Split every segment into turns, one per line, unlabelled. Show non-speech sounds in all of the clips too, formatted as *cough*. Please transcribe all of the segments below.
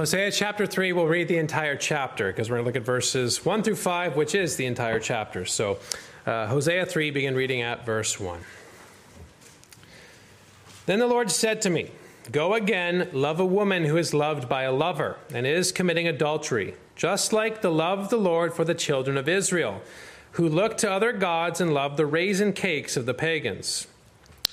Hosea chapter 3, we'll read the entire chapter because we're going to look at verses 1 through 5, which is the entire chapter. So, uh, Hosea 3, begin reading at verse 1. Then the Lord said to me, Go again, love a woman who is loved by a lover and is committing adultery, just like the love of the Lord for the children of Israel, who looked to other gods and loved the raisin cakes of the pagans.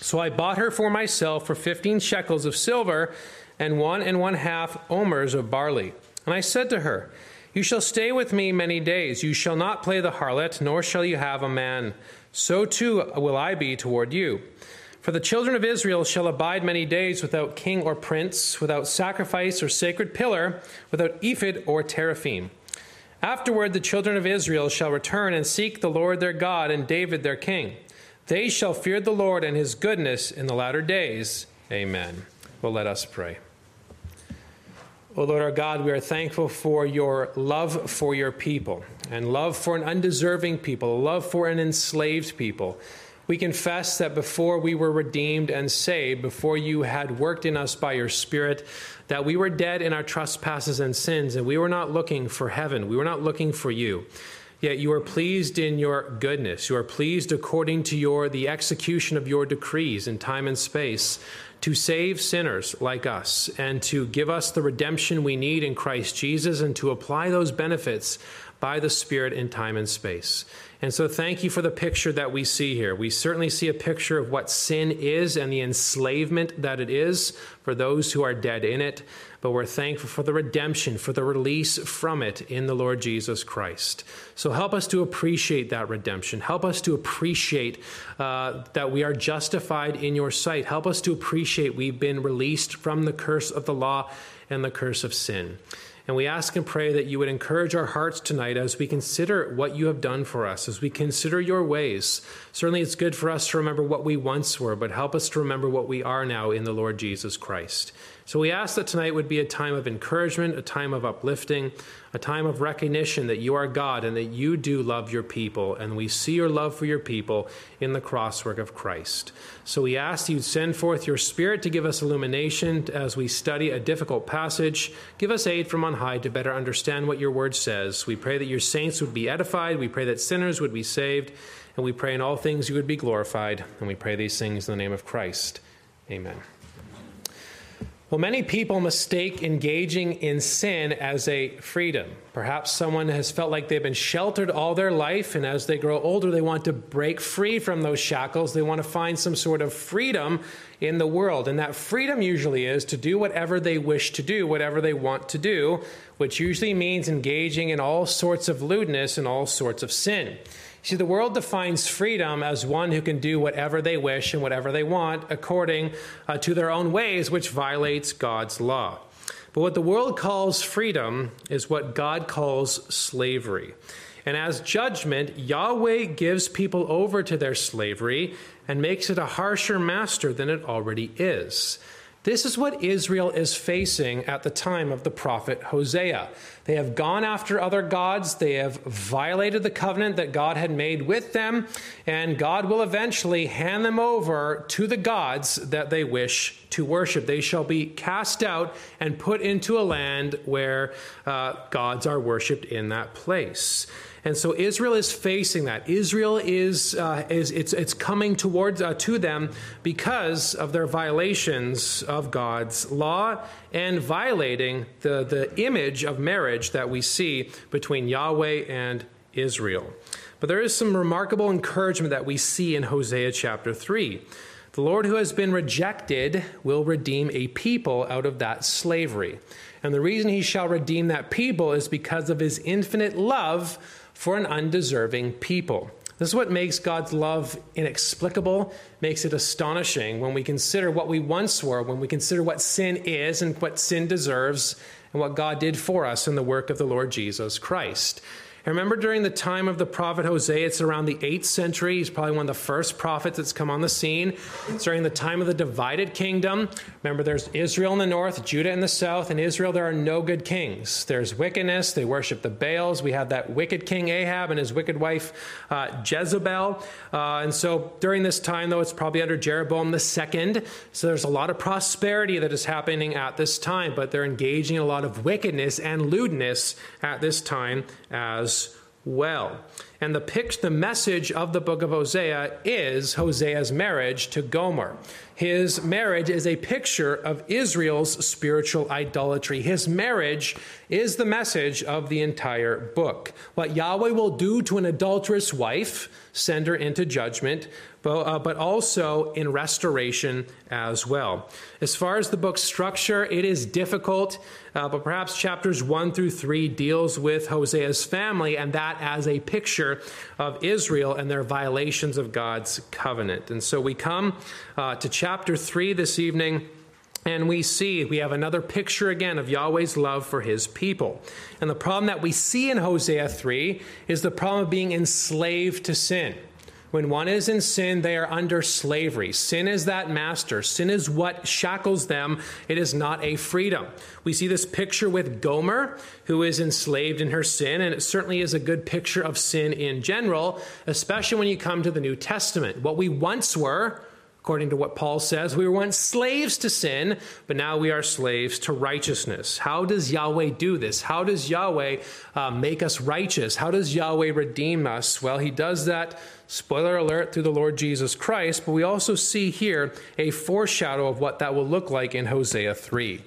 So I bought her for myself for fifteen shekels of silver and one and one half omers of barley. And I said to her, You shall stay with me many days. You shall not play the harlot, nor shall you have a man. So too will I be toward you. For the children of Israel shall abide many days without king or prince, without sacrifice or sacred pillar, without ephod or teraphim. Afterward, the children of Israel shall return and seek the Lord their God and David their king. They shall fear the Lord and his goodness in the latter days. Amen. Well, let us pray. O oh Lord our God, we are thankful for your love for your people and love for an undeserving people, love for an enslaved people. We confess that before we were redeemed and saved, before you had worked in us by your Spirit, that we were dead in our trespasses and sins, and we were not looking for heaven. We were not looking for you. Yet you are pleased in your goodness. You are pleased according to your the execution of your decrees in time and space to save sinners like us and to give us the redemption we need in Christ Jesus and to apply those benefits by the Spirit in time and space. And so, thank you for the picture that we see here. We certainly see a picture of what sin is and the enslavement that it is for those who are dead in it. But we're thankful for the redemption, for the release from it in the Lord Jesus Christ. So, help us to appreciate that redemption. Help us to appreciate uh, that we are justified in your sight. Help us to appreciate we've been released from the curse of the law and the curse of sin. And we ask and pray that you would encourage our hearts tonight as we consider what you have done for us, as we consider your ways. Certainly, it's good for us to remember what we once were, but help us to remember what we are now in the Lord Jesus Christ. So we ask that tonight would be a time of encouragement, a time of uplifting, a time of recognition that you are God and that you do love your people, and we see your love for your people in the crosswork of Christ. So we ask you send forth your Spirit to give us illumination as we study a difficult passage. Give us aid from on high to better understand what your word says. We pray that your saints would be edified. We pray that sinners would be saved. And we pray in all things you would be glorified. And we pray these things in the name of Christ. Amen. Well, many people mistake engaging in sin as a freedom. Perhaps someone has felt like they've been sheltered all their life, and as they grow older, they want to break free from those shackles. They want to find some sort of freedom in the world. And that freedom usually is to do whatever they wish to do, whatever they want to do, which usually means engaging in all sorts of lewdness and all sorts of sin. See, the world defines freedom as one who can do whatever they wish and whatever they want according uh, to their own ways, which violates God's law. But what the world calls freedom is what God calls slavery. And as judgment, Yahweh gives people over to their slavery and makes it a harsher master than it already is. This is what Israel is facing at the time of the prophet Hosea. They have gone after other gods, they have violated the covenant that God had made with them, and God will eventually hand them over to the gods that they wish to worship. They shall be cast out and put into a land where uh, gods are worshiped in that place. And so Israel is facing that. Israel is, uh, is it's, it's coming towards uh, to them because of their violations of God's law and violating the, the image of marriage that we see between Yahweh and Israel. But there is some remarkable encouragement that we see in Hosea chapter 3. The Lord who has been rejected will redeem a people out of that slavery. And the reason he shall redeem that people is because of his infinite love for an undeserving people. This is what makes God's love inexplicable, makes it astonishing when we consider what we once were, when we consider what sin is and what sin deserves, and what God did for us in the work of the Lord Jesus Christ. And remember, during the time of the prophet Hosea, it's around the 8th century. He's probably one of the first prophets that's come on the scene. It's during the time of the divided kingdom. Remember, there's Israel in the north, Judah in the south. In Israel, there are no good kings. There's wickedness. They worship the Baals. We have that wicked king Ahab and his wicked wife uh, Jezebel. Uh, and so during this time, though, it's probably under Jeroboam II. So there's a lot of prosperity that is happening at this time, but they're engaging in a lot of wickedness and lewdness at this time as well. And the pitch, the message of the book of Hosea is Hosea's marriage to Gomer. His marriage is a picture of Israel's spiritual idolatry. His marriage is the message of the entire book. What Yahweh will do to an adulterous wife, send her into judgment, but, uh, but also in restoration as well. As far as the book's structure, it is difficult, uh, but perhaps chapters 1 through 3 deals with Hosea's family and that as a picture of Israel and their violations of God's covenant. And so we come uh, to chapter 3 this evening. And we see, we have another picture again of Yahweh's love for his people. And the problem that we see in Hosea 3 is the problem of being enslaved to sin. When one is in sin, they are under slavery. Sin is that master. Sin is what shackles them. It is not a freedom. We see this picture with Gomer, who is enslaved in her sin, and it certainly is a good picture of sin in general, especially when you come to the New Testament. What we once were, According to what Paul says, we were once slaves to sin, but now we are slaves to righteousness. How does Yahweh do this? How does Yahweh uh, make us righteous? How does Yahweh redeem us? Well, he does that, spoiler alert, through the Lord Jesus Christ, but we also see here a foreshadow of what that will look like in Hosea 3.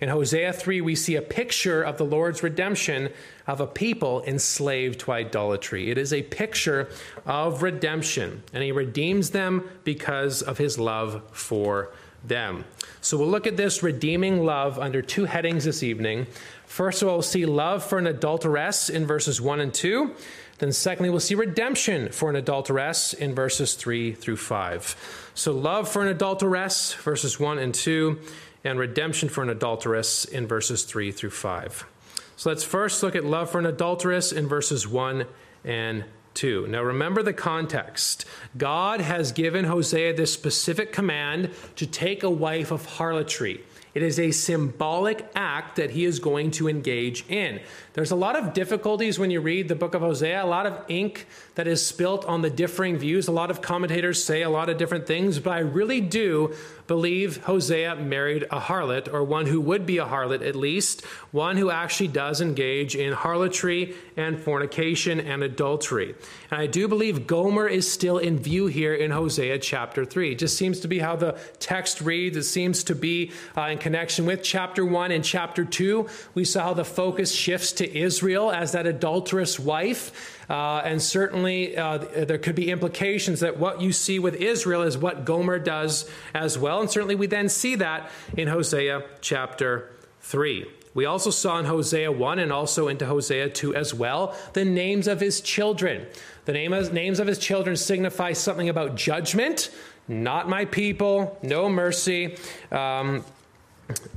In Hosea 3, we see a picture of the Lord's redemption of a people enslaved to idolatry. It is a picture of redemption, and He redeems them because of His love for them. So we'll look at this redeeming love under two headings this evening. First of all, we'll see love for an adulteress in verses 1 and 2. Then, secondly, we'll see redemption for an adulteress in verses 3 through 5. So, love for an adulteress, verses 1 and 2 and redemption for an adulteress in verses 3 through 5. So let's first look at love for an adulteress in verses 1 and 2. Now remember the context. God has given Hosea this specific command to take a wife of harlotry. It is a symbolic act that he is going to engage in. There's a lot of difficulties when you read the book of Hosea, a lot of ink that is spilt on the differing views. A lot of commentators say a lot of different things, but I really do believe Hosea married a harlot, or one who would be a harlot at least, one who actually does engage in harlotry and fornication and adultery. And I do believe Gomer is still in view here in Hosea chapter 3. It just seems to be how the text reads. It seems to be uh, in connection with chapter 1 and chapter 2. We saw how the focus shifts to Israel as that adulterous wife. Uh, and certainly uh, there could be implications that what you see with Israel is what Gomer does as well. And certainly we then see that in Hosea chapter 3. We also saw in Hosea 1 and also into Hosea 2 as well the names of his children. The name of, names of his children signify something about judgment, not my people, no mercy. Um,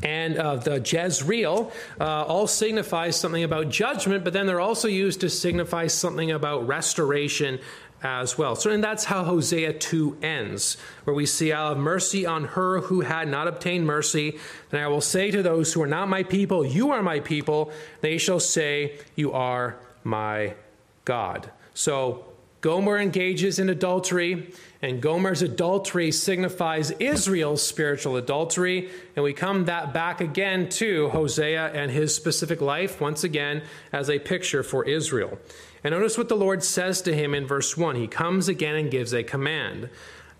and uh, the Jezreel uh, all signifies something about judgment, but then they're also used to signify something about restoration as well. So, and that's how Hosea 2 ends, where we see, I'll have mercy on her who had not obtained mercy. And I will say to those who are not my people, You are my people. They shall say, You are my God. So, Gomer engages in adultery, and Gomer's adultery signifies Israel's spiritual adultery. And we come that back again to Hosea and his specific life, once again, as a picture for Israel. And notice what the Lord says to him in verse 1. He comes again and gives a command.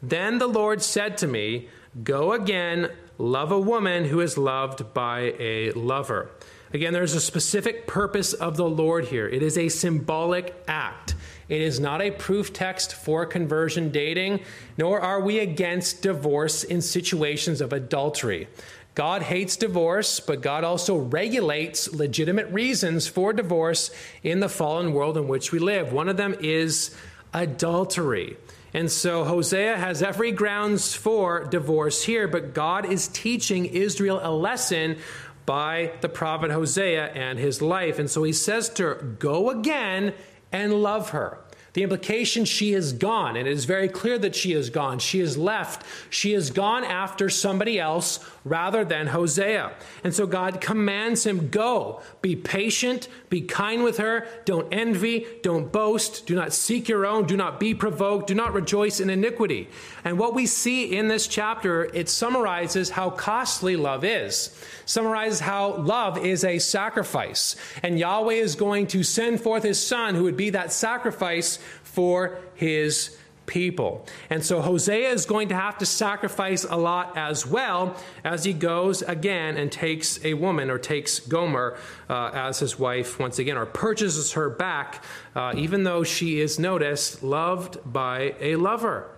Then the Lord said to me, Go again, love a woman who is loved by a lover. Again, there's a specific purpose of the Lord here. It is a symbolic act. It is not a proof text for conversion dating, nor are we against divorce in situations of adultery. God hates divorce, but God also regulates legitimate reasons for divorce in the fallen world in which we live. One of them is adultery. And so Hosea has every grounds for divorce here, but God is teaching Israel a lesson by the prophet Hosea and his life. And so he says to her, Go again and love her. The implication she is gone, and it is very clear that she is gone. She is left. She has gone after somebody else rather than Hosea. And so God commands him go, be patient, be kind with her, don't envy, don't boast, do not seek your own, do not be provoked, do not rejoice in iniquity. And what we see in this chapter, it summarizes how costly love is, summarizes how love is a sacrifice. And Yahweh is going to send forth his son who would be that sacrifice for his people. And so Hosea is going to have to sacrifice a lot as well as he goes again and takes a woman or takes Gomer uh, as his wife once again, or purchases her back, uh, even though she is noticed loved by a lover.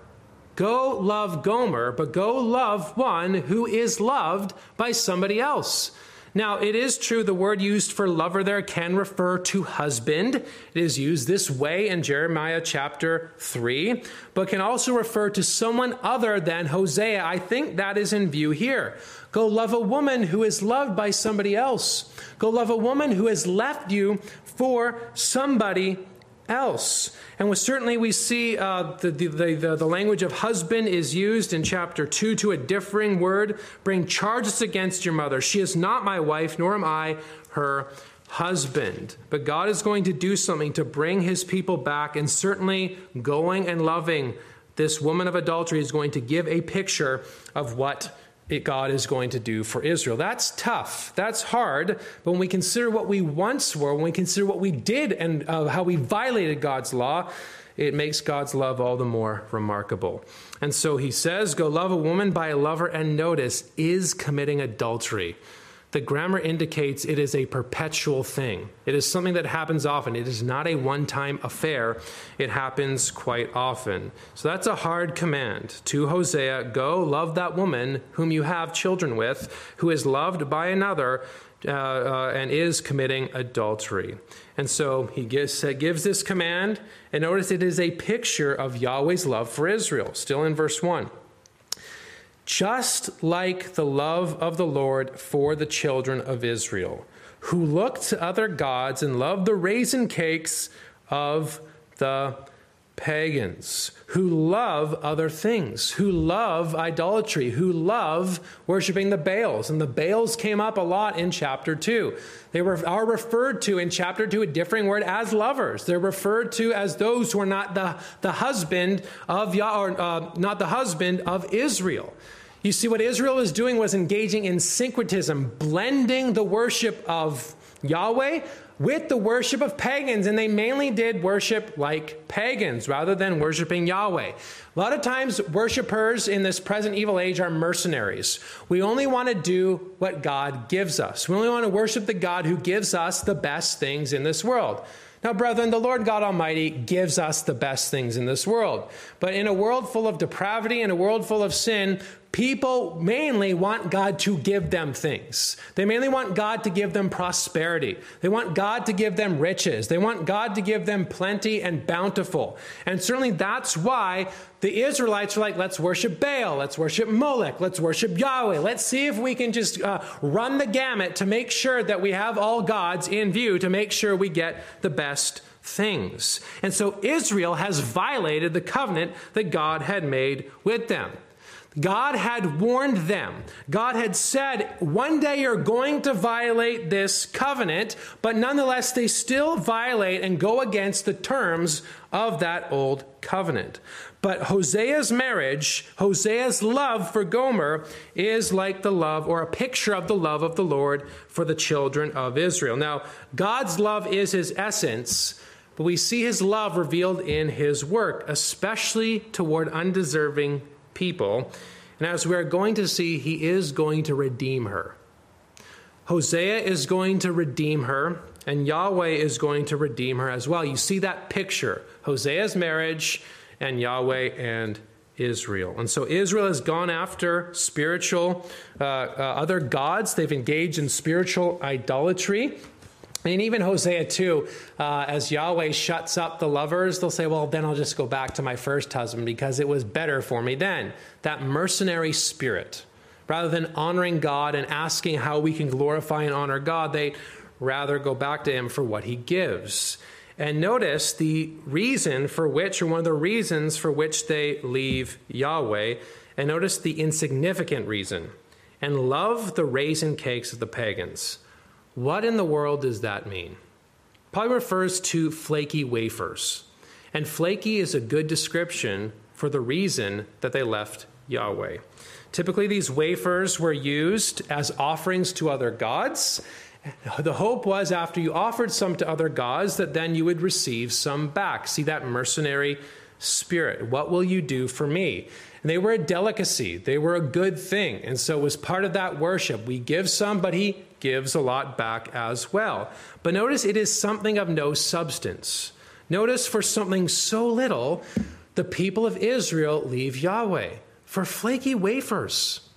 Go love Gomer, but go love one who is loved by somebody else. Now, it is true the word used for lover there can refer to husband. It is used this way in Jeremiah chapter 3, but can also refer to someone other than Hosea. I think that is in view here. Go love a woman who is loved by somebody else. Go love a woman who has left you for somebody else. And certainly we see uh, the, the, the, the, language of husband is used in chapter 2 to a differing word. Bring charges against your mother. She is not my wife, nor am I her husband. But God is going to do something to bring his people back, and certainly going and loving this woman of adultery is going to give a picture of what it God is going to do for Israel. That's tough. That's hard. But when we consider what we once were, when we consider what we did and uh, how we violated God's law, it makes God's love all the more remarkable. And so he says, Go love a woman by a lover, and notice, is committing adultery. The grammar indicates it is a perpetual thing. It is something that happens often. It is not a one time affair. It happens quite often. So that's a hard command to Hosea go love that woman whom you have children with, who is loved by another. Uh, uh, and is committing adultery. And so he gives, uh, gives this command, and notice it is a picture of Yahweh's love for Israel, still in verse 1 just like the love of the Lord for the children of Israel, who looked to other gods and loved the raisin cakes of the pagans, who love other things, who love idolatry, who love worshiping the Baals. And the Baals came up a lot in chapter 2. They were, are referred to in chapter 2, a differing word, as lovers. They're referred to as those who are not the, the husband of Yah, or, uh, not the husband of Israel. You see, what Israel was doing was engaging in syncretism, blending the worship of Yahweh with the worship of pagans, and they mainly did worship like pagans rather than worshiping Yahweh. A lot of times, worshipers in this present evil age are mercenaries. We only want to do what God gives us. We only want to worship the God who gives us the best things in this world. Now, brethren, the Lord God Almighty gives us the best things in this world. But in a world full of depravity, in a world full of sin, People mainly want God to give them things. They mainly want God to give them prosperity. They want God to give them riches. They want God to give them plenty and bountiful. And certainly that's why the Israelites are like, let's worship Baal, let's worship Molech, let's worship Yahweh. Let's see if we can just uh, run the gamut to make sure that we have all gods in view, to make sure we get the best things. And so Israel has violated the covenant that God had made with them. God had warned them. God had said, one day you're going to violate this covenant, but nonetheless, they still violate and go against the terms of that old covenant. But Hosea's marriage, Hosea's love for Gomer, is like the love or a picture of the love of the Lord for the children of Israel. Now, God's love is his essence. But we see his love revealed in his work, especially toward undeserving people. And as we are going to see, he is going to redeem her. Hosea is going to redeem her, and Yahweh is going to redeem her as well. You see that picture Hosea's marriage, and Yahweh and Israel. And so Israel has gone after spiritual, uh, uh, other gods. They've engaged in spiritual idolatry. And even Hosea 2, uh, as Yahweh shuts up the lovers, they'll say, Well, then I'll just go back to my first husband because it was better for me then. That mercenary spirit. rather than honoring God and asking how we can glorify and honor God, they rather go back to Him for what He gives. And notice the reason for which, or one of the reasons for which they leave Yahweh, and notice the insignificant reason, and love the raisin cakes of the pagans. What in the world does that mean? Probably refers to flaky wafers. And flaky is a good description for the reason that they left Yahweh. Typically, these wafers were used as offerings to other gods. The hope was after you offered some to other gods that then you would receive some back. See that mercenary spirit. What will you do for me? And they were a delicacy, they were a good thing. And so it was part of that worship. We give some, but he gives a lot back as well. But notice it is something of no substance. Notice for something so little, the people of Israel leave Yahweh for flaky wafers,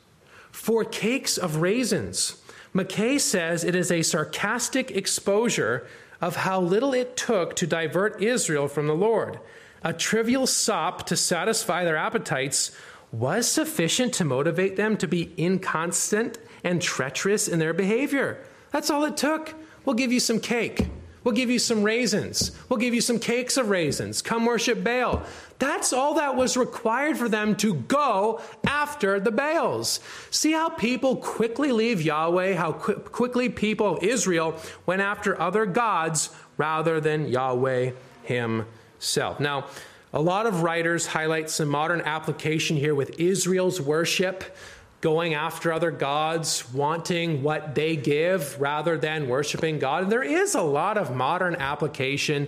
for cakes of raisins. Mackay says it is a sarcastic exposure of how little it took to divert Israel from the Lord. A trivial sop to satisfy their appetites was sufficient to motivate them to be inconstant and treacherous in their behavior. That's all it took. We'll give you some cake. We'll give you some raisins. We'll give you some cakes of raisins. Come worship Baal. That's all that was required for them to go after the Baals. See how people quickly leave Yahweh, how qu- quickly people of Israel went after other gods rather than Yahweh himself. Now, a lot of writers highlight some modern application here with Israel's worship going after other gods, wanting what they give rather than worshiping God. And there is a lot of modern application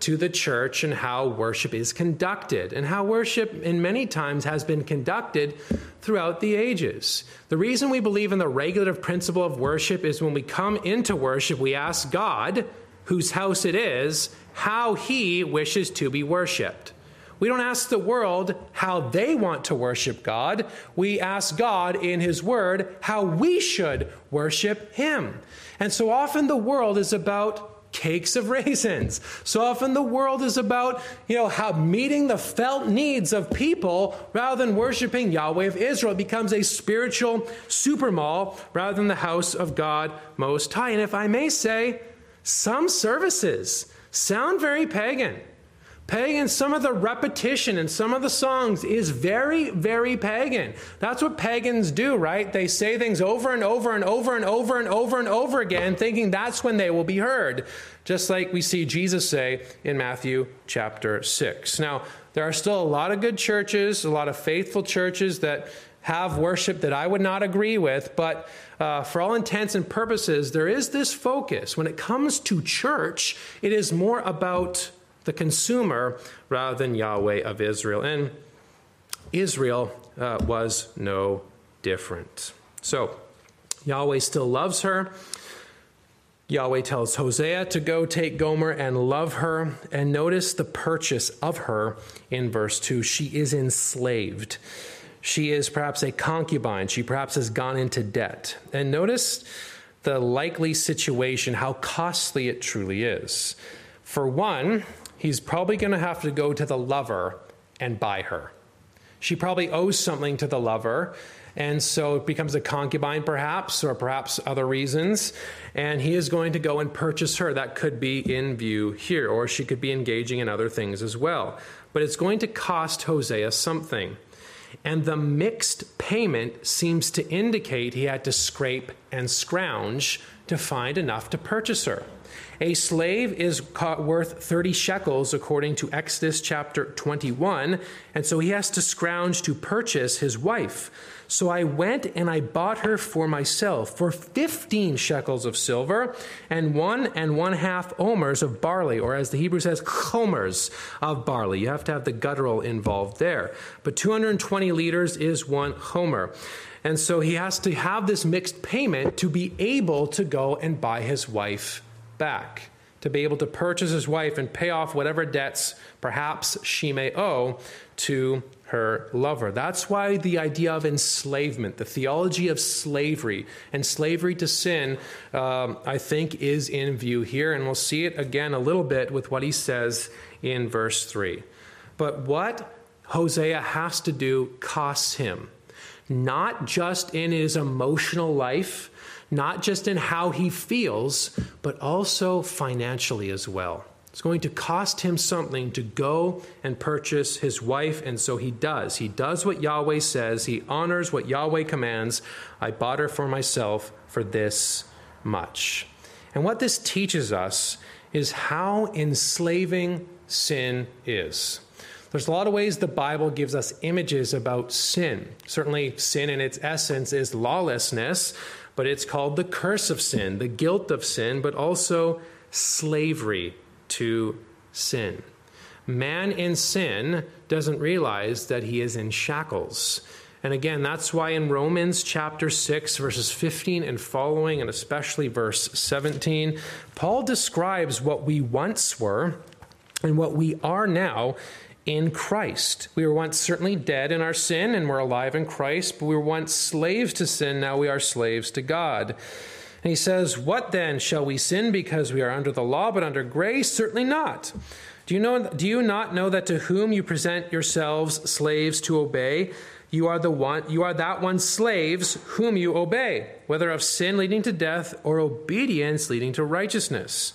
to the church and how worship is conducted, and how worship, in many times, has been conducted throughout the ages. The reason we believe in the regulative principle of worship is when we come into worship, we ask God, whose house it is, how he wishes to be worshiped. We don't ask the world how they want to worship God. We ask God in His Word how we should worship Him. And so often the world is about cakes of *laughs* raisins. So often the world is about, you know, how meeting the felt needs of people rather than worshiping Yahweh of Israel. Becomes a spiritual supermall rather than the house of God most high. And if I may say, some services sound very pagan. Pagan, some of the repetition in some of the songs is very, very pagan. That's what pagans do, right? They say things over and over and over and over and over and over again, thinking that's when they will be heard. Just like we see Jesus say in Matthew chapter 6. Now, there are still a lot of good churches, a lot of faithful churches that have worship that I would not agree with, but uh, for all intents and purposes, there is this focus. When it comes to church, it is more about the consumer rather than Yahweh of Israel. And Israel uh, was no different. So, Yahweh still loves her. Yahweh tells Hosea to go take Gomer and love her. And notice the purchase of her in verse 2. She is enslaved. She is perhaps a concubine. She perhaps has gone into debt. And notice the likely situation, how costly it truly is. For one, he's probably going to have to go to the lover and buy her. She probably owes something to the lover, and so it becomes a concubine, perhaps, or perhaps other reasons. And he is going to go and purchase her. That could be in view here, or she could be engaging in other things as well. But it's going to cost Hosea something. And the mixed payment seems to indicate he had to scrape and scrounge to find enough to purchase her. A slave is worth 30 shekels according to Exodus chapter 21, and so he has to scrounge to purchase his wife. So I went and I bought her for myself for 15 shekels of silver and one and one half omers of barley, or as the Hebrew says, chomers of barley. You have to have the guttural involved there. But 220 liters is one homer. And so he has to have this mixed payment to be able to go and buy his wife back, to be able to purchase his wife and pay off whatever debts perhaps she may owe to her lover. That's why the idea of enslavement, the theology of slavery and slavery to sin, um, I think, is in view here. And we'll see it again a little bit with what he says in verse 3. But what Hosea has to do costs him. not just in his emotional life, not just in how he feels, but also financially as well. It's going to cost him something to go and purchase his wife, and so he does. He does what Yahweh says, he honors what Yahweh commands. I bought her for myself for this much. And what this teaches us is how enslaving sin is. There's a lot of ways the Bible gives us images about sin. Certainly, sin in its essence is lawlessness, but it's called the curse of sin, the guilt of sin, but also slavery to sin. Man in sin doesn't realize that he is in shackles. And again, that's why in Romans chapter 6, verses 15 and following, and especially verse 17, Paul describes what we once were and what we are now in Christ. We were once certainly dead in our sin and we're alive in Christ, but we were once slaves to sin, now we are slaves to God. And he says, What then? Shall we sin because we are under the law, but under grace? Certainly not. Do you, know, do you not know that to whom you present yourselves slaves to obey, you are the one you are that one's slaves whom you obey, whether of sin leading to death or obedience leading to righteousness.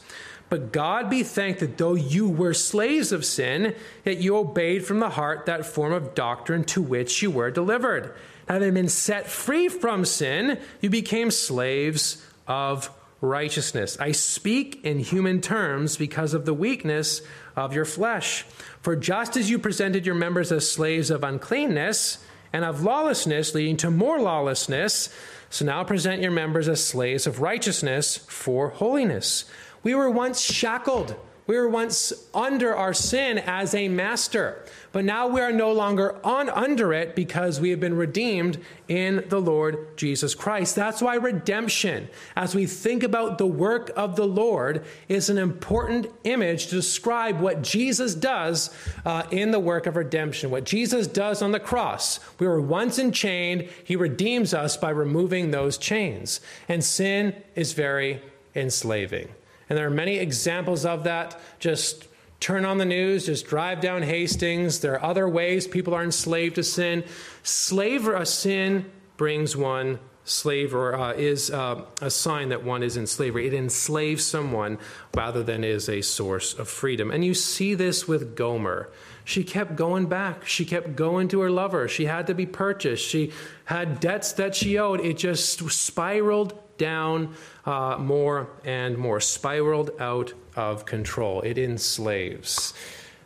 But God be thanked that though you were slaves of sin, yet you obeyed from the heart that form of doctrine to which you were delivered. Having been set free from sin, you became slaves of righteousness. I speak in human terms because of the weakness of your flesh. For just as you presented your members as slaves of uncleanness and of lawlessness, leading to more lawlessness, so now present your members as slaves of righteousness for holiness. We were once shackled. We were once under our sin as a master, but now we are no longer on under it because we have been redeemed in the Lord Jesus Christ. That's why redemption, as we think about the work of the Lord, is an important image to describe what Jesus does uh, in the work of redemption, what Jesus does on the cross. We were once enchained, he redeems us by removing those chains. And sin is very enslaving. And there are many examples of that. Just turn on the news, just drive down Hastings. There are other ways people are enslaved to sin. Slavery a sin brings one slave or uh, is uh, a sign that one is in slavery. It enslaves someone rather than is a source of freedom. And you see this with Gomer. She kept going back. She kept going to her lover. She had to be purchased. She had debts that she owed. It just spiraled down uh, more and more, spiraled out of control. It enslaves.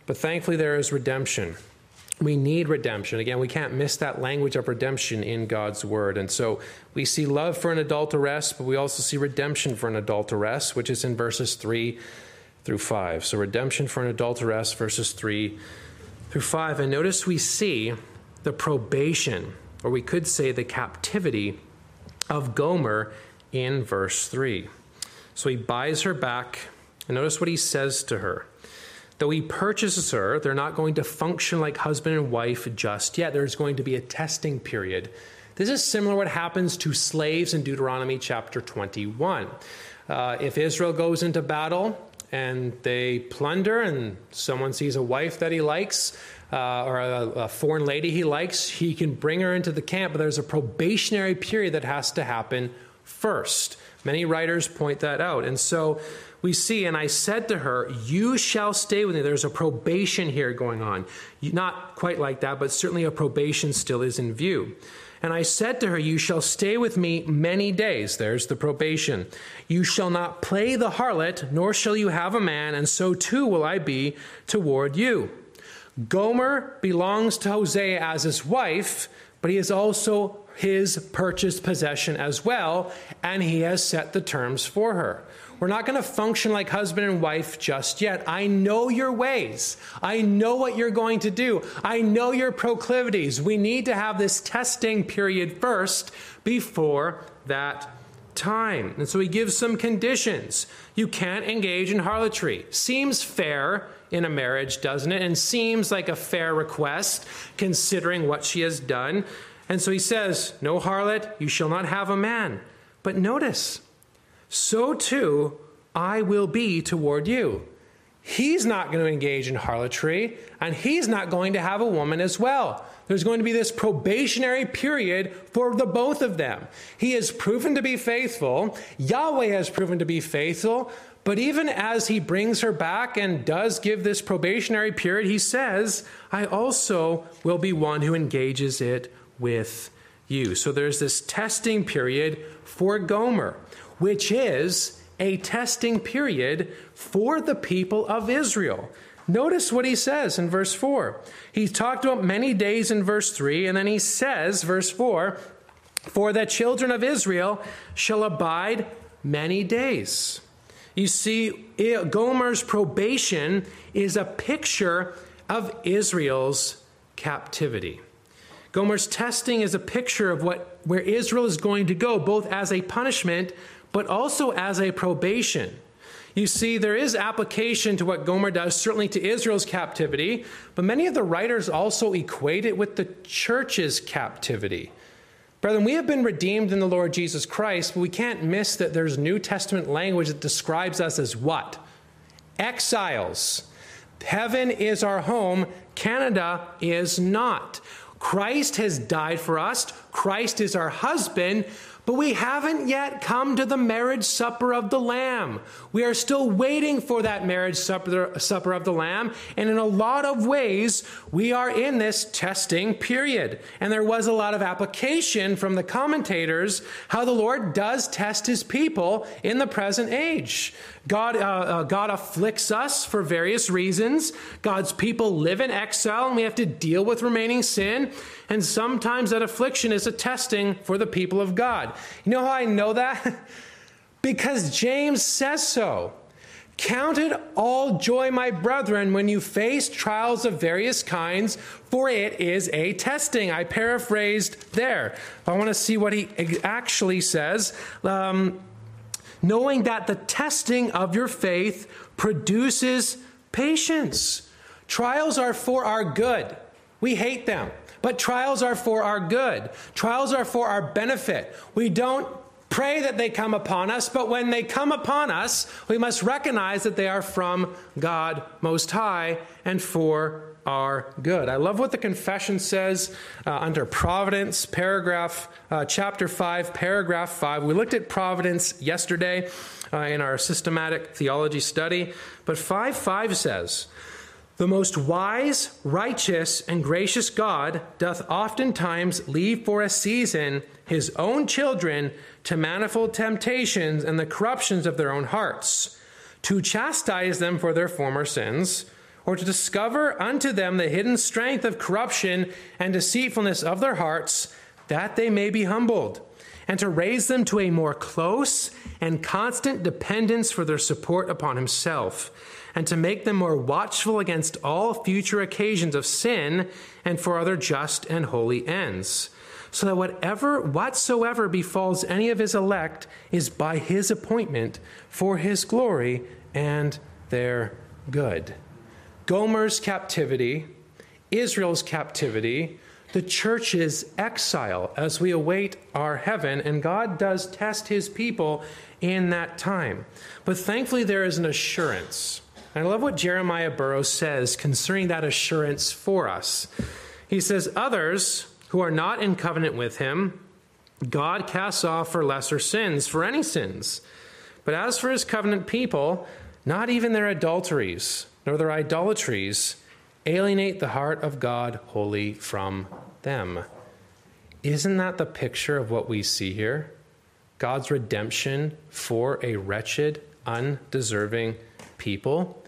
But thankfully, there is redemption. We need redemption. Again, we can't miss that language of redemption in God's word. And so we see love for an adulteress, but we also see redemption for an adulteress, which is in verses 3 through 5. So redemption for an adulteress, verses 3 through 5. And notice we see the probation, or we could say the captivity of Gomer in verse 3. So he buys her back, and notice what he says to her. Though he purchases her, they're not going to function like husband and wife just yet. There's going to be a testing period. This is similar to what happens to slaves in Deuteronomy chapter 21. Uh, if Israel goes into battle and they plunder, and someone sees a wife that he likes, uh, or a, a, foreign lady he likes, he can bring her into the camp, but there's a probationary period that has to happen first. Many writers point that out. And so we see, and I said to her, You shall stay with me. There's a probation here going on. Not quite like that, but certainly a probation still is in view. And I said to her, You shall stay with me many days. There's the probation. You shall not play the harlot, nor shall you have a man, and so too will I be toward you. Gomer belongs to Hosea as his wife, but he is also his purchased possession as well, and he has set the terms for her. We're not going to function like husband and wife just yet. I know your ways. I know what you're going to do. I know your proclivities. We need to have this testing period first before that time. And so he gives some conditions. You can't engage in harlotry. Seems fair in a marriage, doesn't it? And seems like a fair request considering what she has done. And so he says, No harlot, you shall not have a man. But notice, so too I will be toward you. He's not going to engage in harlotry, and he's not going to have a woman as well. There's going to be this probationary period for the both of them. He has proven to be faithful. Yahweh has proven to be faithful. But even as he brings her back and does give this probationary period, he says, I also will be one who engages it with you. So there's this testing period for Gomer, which is a testing period for the people of Israel. Notice what he says in verse 4. He talked about many days in verse 3, and then he says, verse 4, For the children of Israel shall abide many days. You see, Gomer's probation is a picture of Israel's captivity. Gomer's testing is a picture of what where Israel is going to go, both as a punishment but also as a probation. You see, there is application to what Gomer does, certainly to Israel's captivity, but many of the writers also equate it with the church's captivity. Brethren, we have been redeemed in the Lord Jesus Christ, but we can't miss that there's New Testament language that describes us as what? Exiles. Heaven is our home, Canada is not. Christ has died for us, Christ is our husband, but we haven't yet come to the marriage supper of the Lamb. We are still waiting for that marriage supper, supper of the Lamb. And in a lot of ways, we are in this testing period. And there was a lot of application from the commentators how the Lord does test his people in the present age. God, uh, uh, God afflicts us for various reasons. God's people live in exile, and we have to deal with remaining sin. And sometimes that affliction is a testing for the people of God. You know how I know that? *laughs* because James says so. Count it all joy, my brethren, when you face trials of various kinds, for it is a testing. I paraphrased there. I want to see what he actually says. Um, knowing that the testing of your faith produces patience. Trials are for our good. We hate them. But trials are for our good. Trials are for our benefit. We don't pray that they come upon us, but when they come upon us, we must recognize that they are from God Most High and for our good. I love what the confession says uh, under providence, paragraph, uh, chapter 5, paragraph 5. We looked at providence yesterday uh, in our systematic theology study, but 5 5 says, the most wise, righteous, and gracious God doth oftentimes leave for a season his own children to manifold temptations and the corruptions of their own hearts, to chastise them for their former sins, or to discover unto them the hidden strength of corruption and deceitfulness of their hearts, that they may be humbled, and to raise them to a more close and constant dependence for their support upon himself and to make them more watchful against all future occasions of sin and for other just and holy ends. So that whatever whatsoever befalls any of his elect is by his appointment for his glory and their good. Gomer's captivity, Israel's captivity, the church's exile as we await our heaven, and God does test his people in that time. But thankfully, there is an assurance I love what Jeremiah Burroughs says concerning that assurance for us. He says, Others who are not in covenant with him, God casts off for lesser sins, for any sins. But as for his covenant people, not even their adulteries, nor their idolatries, alienate the heart of God wholly from them. Isn't that the picture of what we see here? God's redemption for a wretched, undeserving people.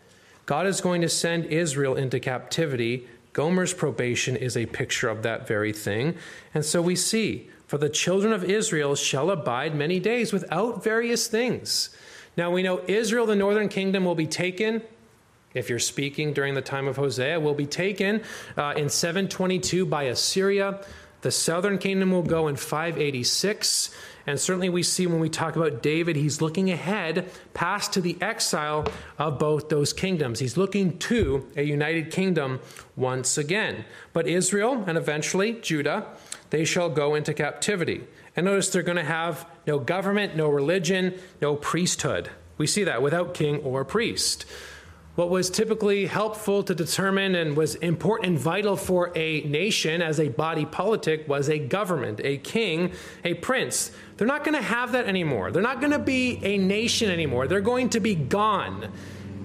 God is going to send Israel into captivity. Gomer's probation is a picture of that very thing. And so we see, for the children of Israel shall abide many days without various things. Now we know Israel, the northern kingdom, will be taken. If you're speaking during the time of Hosea, will be taken uh, in 722 by Assyria. The southern kingdom will go in 586. And certainly we see when we talk about David, he's looking ahead past to the exile of both those kingdoms. He's looking to a united kingdom once again. But Israel and eventually Judah, they shall go into captivity. And notice they're going to have no government, no religion, no priesthood. We see that without king or priest. What was typically helpful to determine and was important and vital for a nation as a body politic was a government, a king, a prince. They're not going to have that anymore. They're not going to be a nation anymore. They're going to be gone.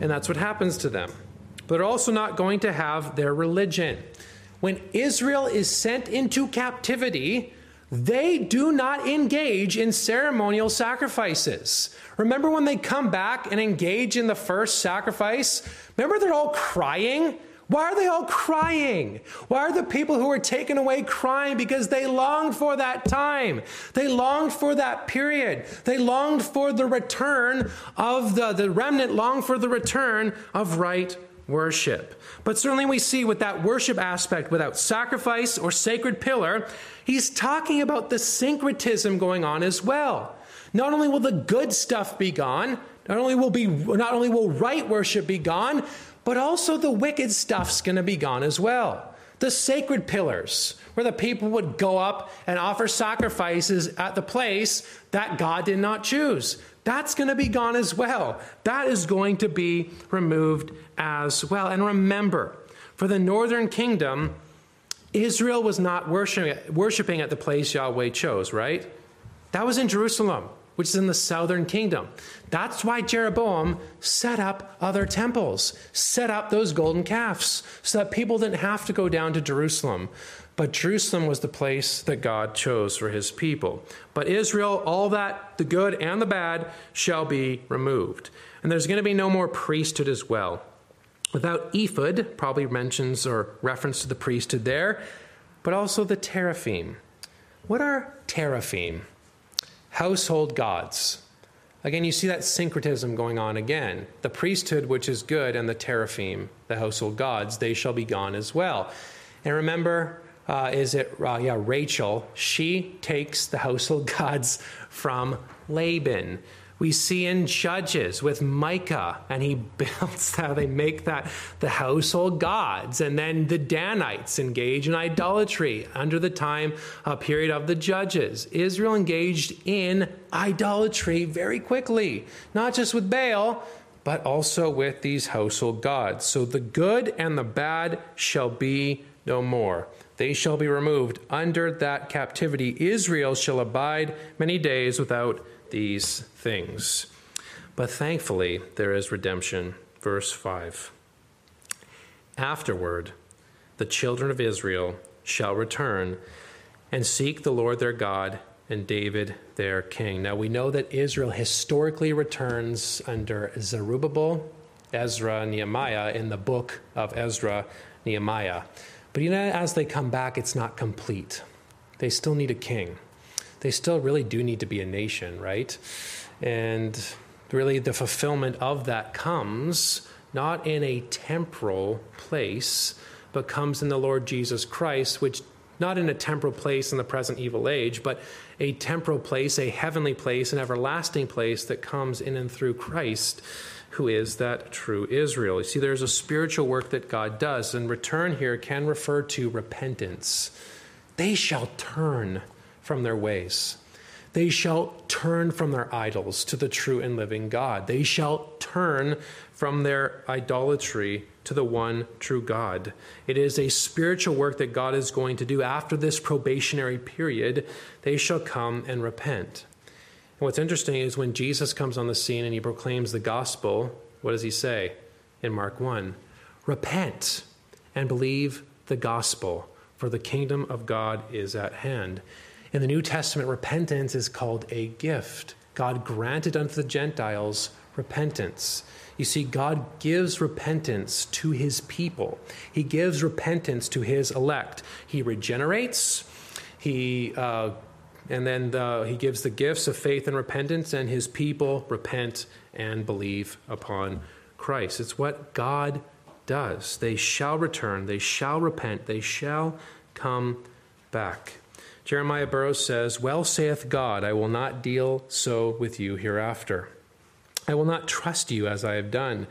And that's what happens to them. But they're also not going to have their religion. When Israel is sent into captivity, they do not engage in ceremonial sacrifices. Remember when they come back and engage in the first sacrifice? Remember they're all crying? Why are they all crying? Why are the people who were taken away crying? Because they longed for that time. They longed for that period. They longed for the return of the, the remnant, longed for the return of right worship. But certainly we see with that worship aspect, without sacrifice or sacred pillar, he's talking about the syncretism going on as well. Not only will the good stuff be gone, not only will be not only will right worship be gone, but also the wicked stuff's going to be gone as well. The sacred pillars, where the people would go up and offer sacrifices at the place that God did not choose. That's going to be gone as well. That is going to be removed as well. And remember, for the northern kingdom, Israel was not worshiping, at the place Yahweh chose, right? That was in Jerusalem, which is in the southern kingdom. That's why Jeroboam set up other temples, set up those golden calves, so that people didn't have to go down to Jerusalem. But Jerusalem was the place that God chose for his people. But Israel, all that, the good and the bad, shall be removed. And there's going to be no more priesthood as well. Without ephod, probably mentions or reference to the priesthood there, but also the teraphim. What are teraphim? Household gods. Again, you see that syncretism going on again. The priesthood, which is good, and the teraphim, the household gods, they shall be gone as well. And remember, uh, is it, uh, yeah, Rachel. She takes the household *laughs* gods from Laban. We see in Judges with Micah, and he *laughs* builds how they make that the household gods. And then the Danites engage in idolatry under the time uh, period of the Judges. Israel engaged in idolatry very quickly, not just with Baal, but also with these household gods. So the good and the bad shall be no more they shall be removed. Under that captivity, Israel shall abide many days without these things. But thankfully, there is redemption. Verse 5. Afterward, the children of Israel shall return and seek the Lord their God and David their king. Now we know that Israel historically returns under Zerubbabel, Ezra, Nehemiah in the book of Ezra, Nehemiah. But know, as they come back, it's not complete. They still need a king. They still really do need to be a nation, right? And really, the fulfillment of that comes not in a temporal place, but comes in the Lord Jesus Christ, which not in a temporal place in the present evil age, but a temporal place, a heavenly place, an everlasting place that comes in and through Christ who is that true Israel. You see, there's a spiritual work that God does, and return here can refer to repentance. They shall turn from their ways. They shall turn from their idols to the true and living God. They shall turn from their idolatry to the one true God. It is a spiritual work that God is going to do after this probationary period. They shall come and repent what's interesting is when Jesus comes on the scene and he proclaims the gospel, what does he say in Mark 1? Repent and believe the gospel, for the kingdom of God is at hand. In the New Testament, repentance is called a gift. God granted unto the Gentiles repentance. You see, God gives repentance to his people, he gives repentance to his elect. He regenerates, he uh, and then the, he gives the gifts of faith and repentance, and his people repent and believe upon Christ. It's what God does. They shall return, they shall repent, they shall come back. Jeremiah Burroughs says, Well saith God, I will not deal so with you hereafter. I will not trust you as I have done.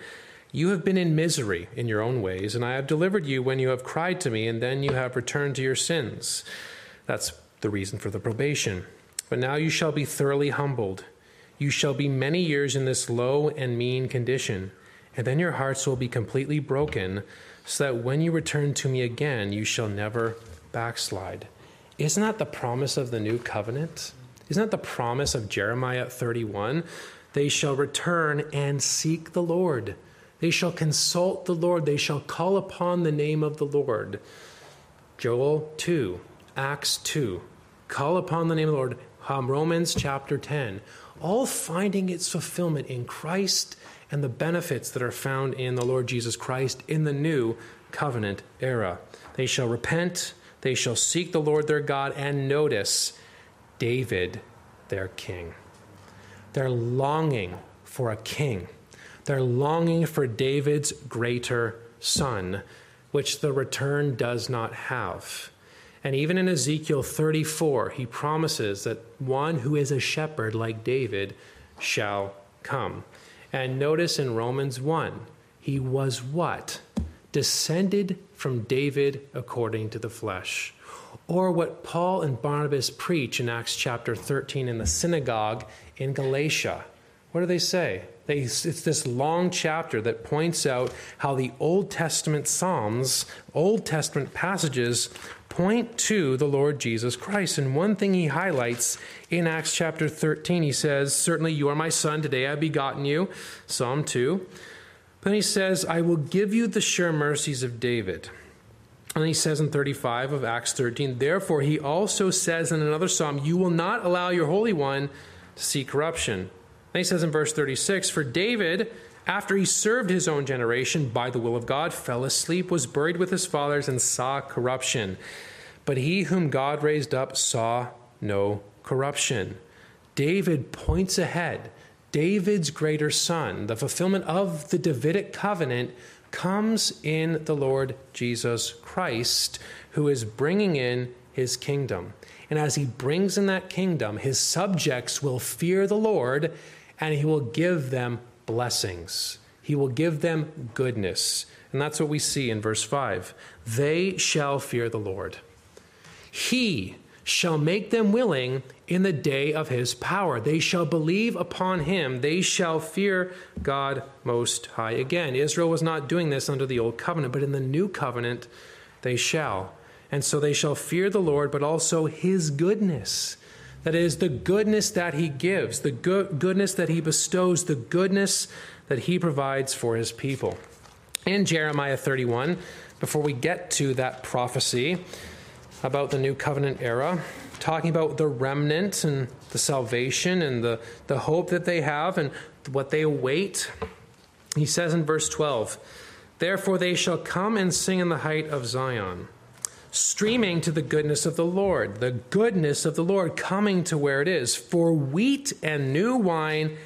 You have been in misery in your own ways, and I have delivered you when you have cried to me, and then you have returned to your sins. That's the reason for the probation. But now you shall be thoroughly humbled. You shall be many years in this low and mean condition. and then your hearts will be completely broken, so that when you return to me again, you shall never backslide. Isn't that the promise of the new covenant? Isn't that the promise of Jeremiah 31? They shall return and seek the Lord. They shall consult the Lord. They shall call upon the name of the Lord. Joel 2, Acts 2. Call upon the name of the Lord. Um, Romans chapter 10. All finding its fulfillment in Christ and the benefits that are found in the Lord Jesus Christ in the new covenant era. They shall repent, they shall seek the Lord their God, and notice David, their king. They're longing for a king. They're longing for David's greater son, which the return does not have. And even in Ezekiel 34, he promises that one who is a shepherd like David shall come. And notice in Romans 1, he was what? Descended from David according to the flesh. Or what Paul and Barnabas preach in Acts chapter 13 in the synagogue in Galatia. What do they say? They, it's this long chapter that points out how the Old Testament Psalms, Old Testament passages, point to the Lord Jesus Christ. And one thing he highlights in Acts chapter 13, he says, Certainly you are my son, today I have begotten you. Psalm 2. Then he says, I will give you the sure mercies of David. And he says in 35 of Acts 13, Therefore he also says in another psalm, You will not allow your Holy One to see corruption. Then he says in verse 36, For David after he served his own generation by the will of God, fell asleep, was buried with his fathers, and saw corruption. But he whom God raised up saw no corruption. David points ahead. David's greater son, the fulfillment of the Davidic covenant, comes in the Lord Jesus Christ, who is bringing in his kingdom. And as he brings in that kingdom, his subjects will fear the Lord and he will give them blessings. He will give them goodness. And that's what we see in verse 5. They shall fear the Lord. He shall make them willing in the day of his power. They shall believe upon him. They shall fear God most high. Again, Israel was not doing this under the old covenant, but in the new covenant they shall. And so they shall fear the Lord, but also his goodness that is, the goodness that He gives, the good, goodness that He bestows, the goodness that He provides for His people. In Jeremiah 31, before we get to that prophecy about the new covenant era, talking about the remnant and the salvation and the, the hope that they have and what they await, he says in verse 12, Therefore they shall come and sing in the height of Zion streaming to the goodness of the Lord, the goodness of the Lord coming to where it is, for wheat and new wine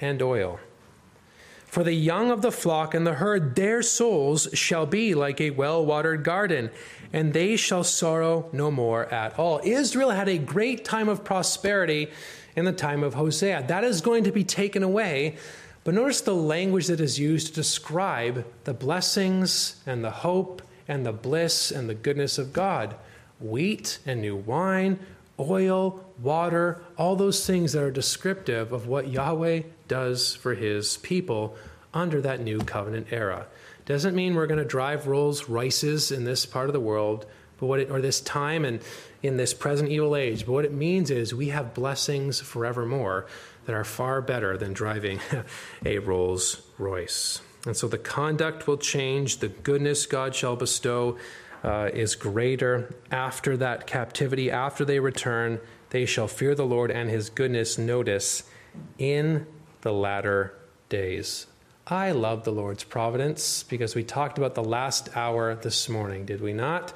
and oil. For the young of the flock and the herd, their souls shall be like a well watered garden, and they shall sorrow no more at all. Israel had a great time of prosperity in the time of Hosea. That is going to be taken away. But notice the language that is used to describe the blessings and the hope and the bliss and the goodness of God wheat and new wine, oil, water, all those things that are descriptive of what Yahweh does for his people under that new covenant era. Doesn't mean we're going to drive Rolls Royces in this part of the world, but what it, or this time and in this present evil age. But what it means is we have blessings forevermore that are far better than driving *laughs* a Rolls Royce. And so the conduct will change, the goodness God shall bestow uh, is greater after that captivity, after they return. They shall fear the Lord and his goodness, notice, in the latter days. I love the Lord's providence because we talked about the last hour this morning, did we not?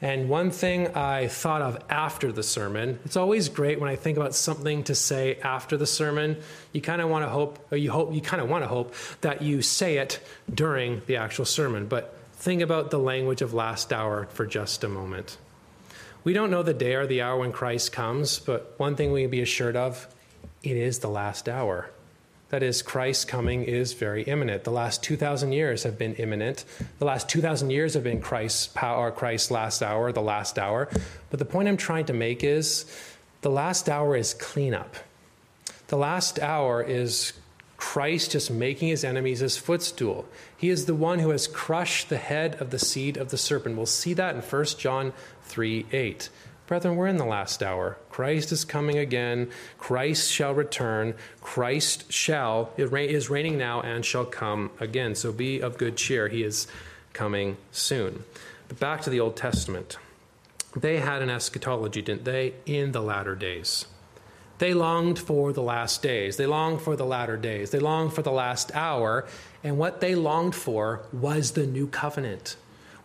And one thing I thought of after the sermon, it's always great when I think about something to say after the sermon. You kind of want to hope, or you hope, you kind of want to hope that you say it during the actual sermon. But think about the language of last hour for just a moment. We don't know the day or the hour when Christ comes, but one thing we can be assured of it is the last hour. That is, Christ's coming is very imminent. The last 2,000 years have been imminent. The last 2,000 years have been Christ's power, Christ's last hour, the last hour. But the point I'm trying to make is the last hour is cleanup. The last hour is Christ just making his enemies his footstool. He is the one who has crushed the head of the seed of the serpent. We'll see that in 1 John 3 8. Brethren, we're in the last hour. Christ is coming again. Christ shall return. Christ shall, is reigning now and shall come again. So be of good cheer. He is coming soon. But back to the Old Testament. They had an eschatology, didn't they, in the latter days. They longed for the last days. They longed for the latter days. They longed for the last hour. And what they longed for was the new covenant.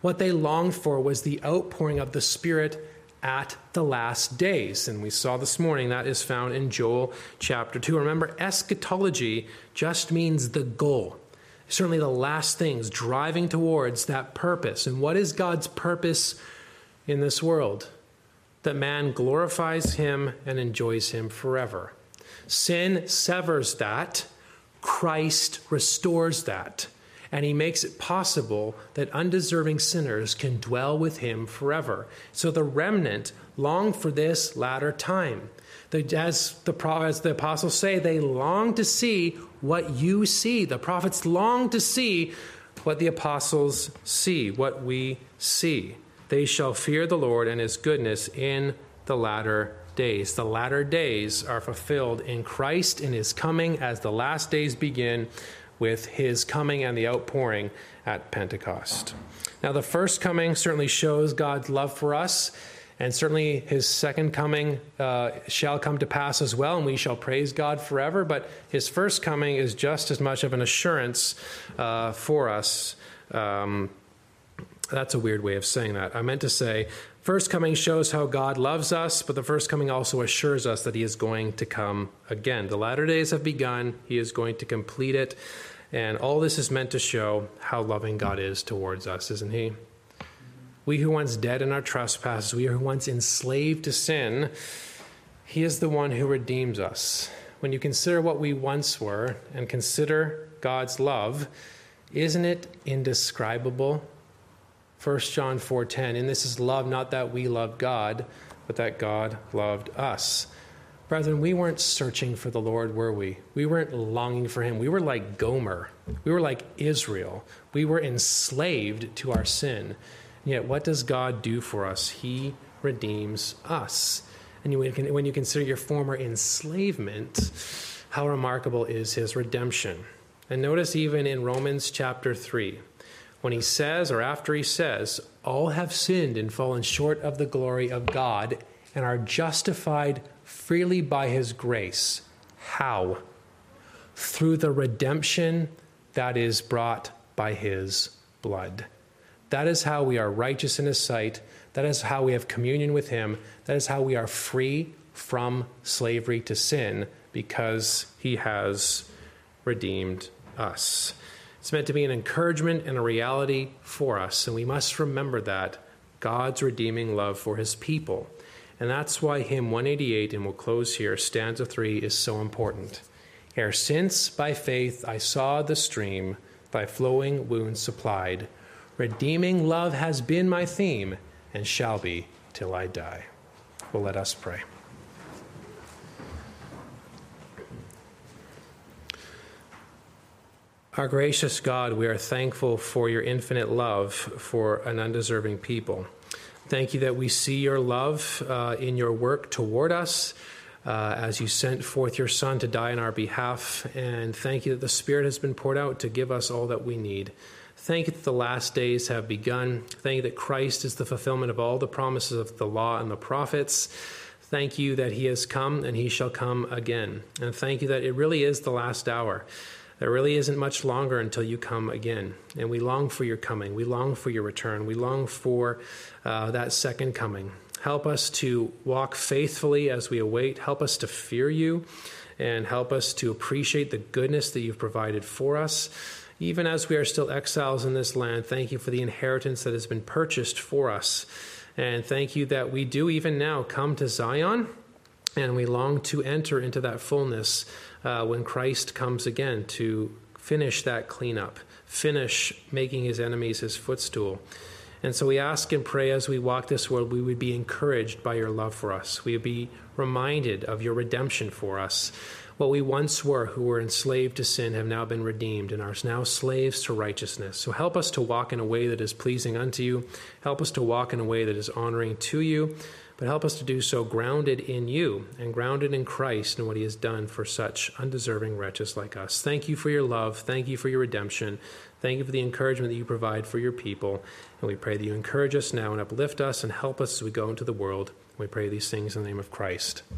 What they longed for was the outpouring of the Spirit at the last days. And we saw this morning that is found in Joel chapter 2. Remember, eschatology just means the goal. Certainly, the last things driving towards that purpose. And what is God's purpose in this world? that man glorifies him and enjoys him forever. Sin severs that, Christ restores that, and he makes it possible that undeserving sinners can dwell with him forever. So the remnant long for this latter time. As the, as the apostles say, they long to see what you see. The prophets long to see what the apostles see, what we see. They shall fear the Lord and his goodness in the latter days. The latter days are fulfilled in Christ in his coming as the last days begin with his coming and the outpouring at Pentecost. Now, the first coming certainly shows God's love for us, and certainly his second coming uh, shall come to pass as well, and we shall praise God forever. But his first coming is just as much of an assurance uh, for us. Um, that's a weird way of saying that. I meant to say, first coming shows how God loves us, but the first coming also assures us that He is going to come again. The latter days have begun, He is going to complete it. And all this is meant to show how loving God is towards us, isn't He? We who once dead in our trespasses, we who once enslaved to sin, He is the one who redeems us. When you consider what we once were and consider God's love, isn't it indescribable 1 John 4:10, and this is love not that we loved God, but that God loved us. Brethren, we weren't searching for the Lord, were we? We weren't longing for him. We were like Gomer. We were like Israel. We were enslaved to our sin. And yet, what does God do for us? He redeems us. And when you consider your former enslavement, how remarkable is his redemption. And notice even in Romans chapter 3, when he says, or after he says, all have sinned and fallen short of the glory of God and are justified freely by his grace. How? Through the redemption that is brought by his blood. That is how we are righteous in his sight. That is how we have communion with him. That is how we are free from slavery to sin because he has redeemed us. It's meant to be an encouragement and a reality for us, and we must remember that God's redeeming love for his people. And that's why hymn 188, and we'll close here, stanza 3, is so important. Ere since by faith I saw the stream, thy flowing wounds supplied, redeeming love has been my theme, and shall be till I die. Well, let us pray. Our gracious God, we are thankful for your infinite love for an undeserving people. Thank you that we see your love uh, in your work toward us uh, as you sent forth your Son to die on our behalf. And thank you that the Spirit has been poured out to give us all that we need. Thank you that the last days have begun. Thank you that Christ is the fulfillment of all the promises of the law and the prophets. Thank you that he has come and he shall come again. And thank you that it really is the last hour. There really isn't much longer until you come again. And we long for your coming. We long for your return. We long for uh, that second coming. Help us to walk faithfully as we await. Help us to fear you and help us to appreciate the goodness that you've provided for us. Even as we are still exiles in this land, thank you for the inheritance that has been purchased for us. And thank you that we do even now come to Zion and we long to enter into that fullness uh, when Christ comes again to finish that cleanup, finish making his enemies his footstool. And so we ask and pray as we walk this world, we would be encouraged by your love for us. We would be reminded of your redemption for us. What we once were, who were enslaved to sin, have now been redeemed and are now slaves to righteousness. So help us to walk in a way that is pleasing unto you. Help us to walk in a way that is honoring to you. But help us to do so grounded in you and grounded in Christ and what he has done for such undeserving wretches like us. Thank you for your love. Thank you for your redemption. Thank you for the encouragement that you provide for your people. And we pray that you encourage us now and uplift us and help us as we go into the world. We pray these things in the name of Christ.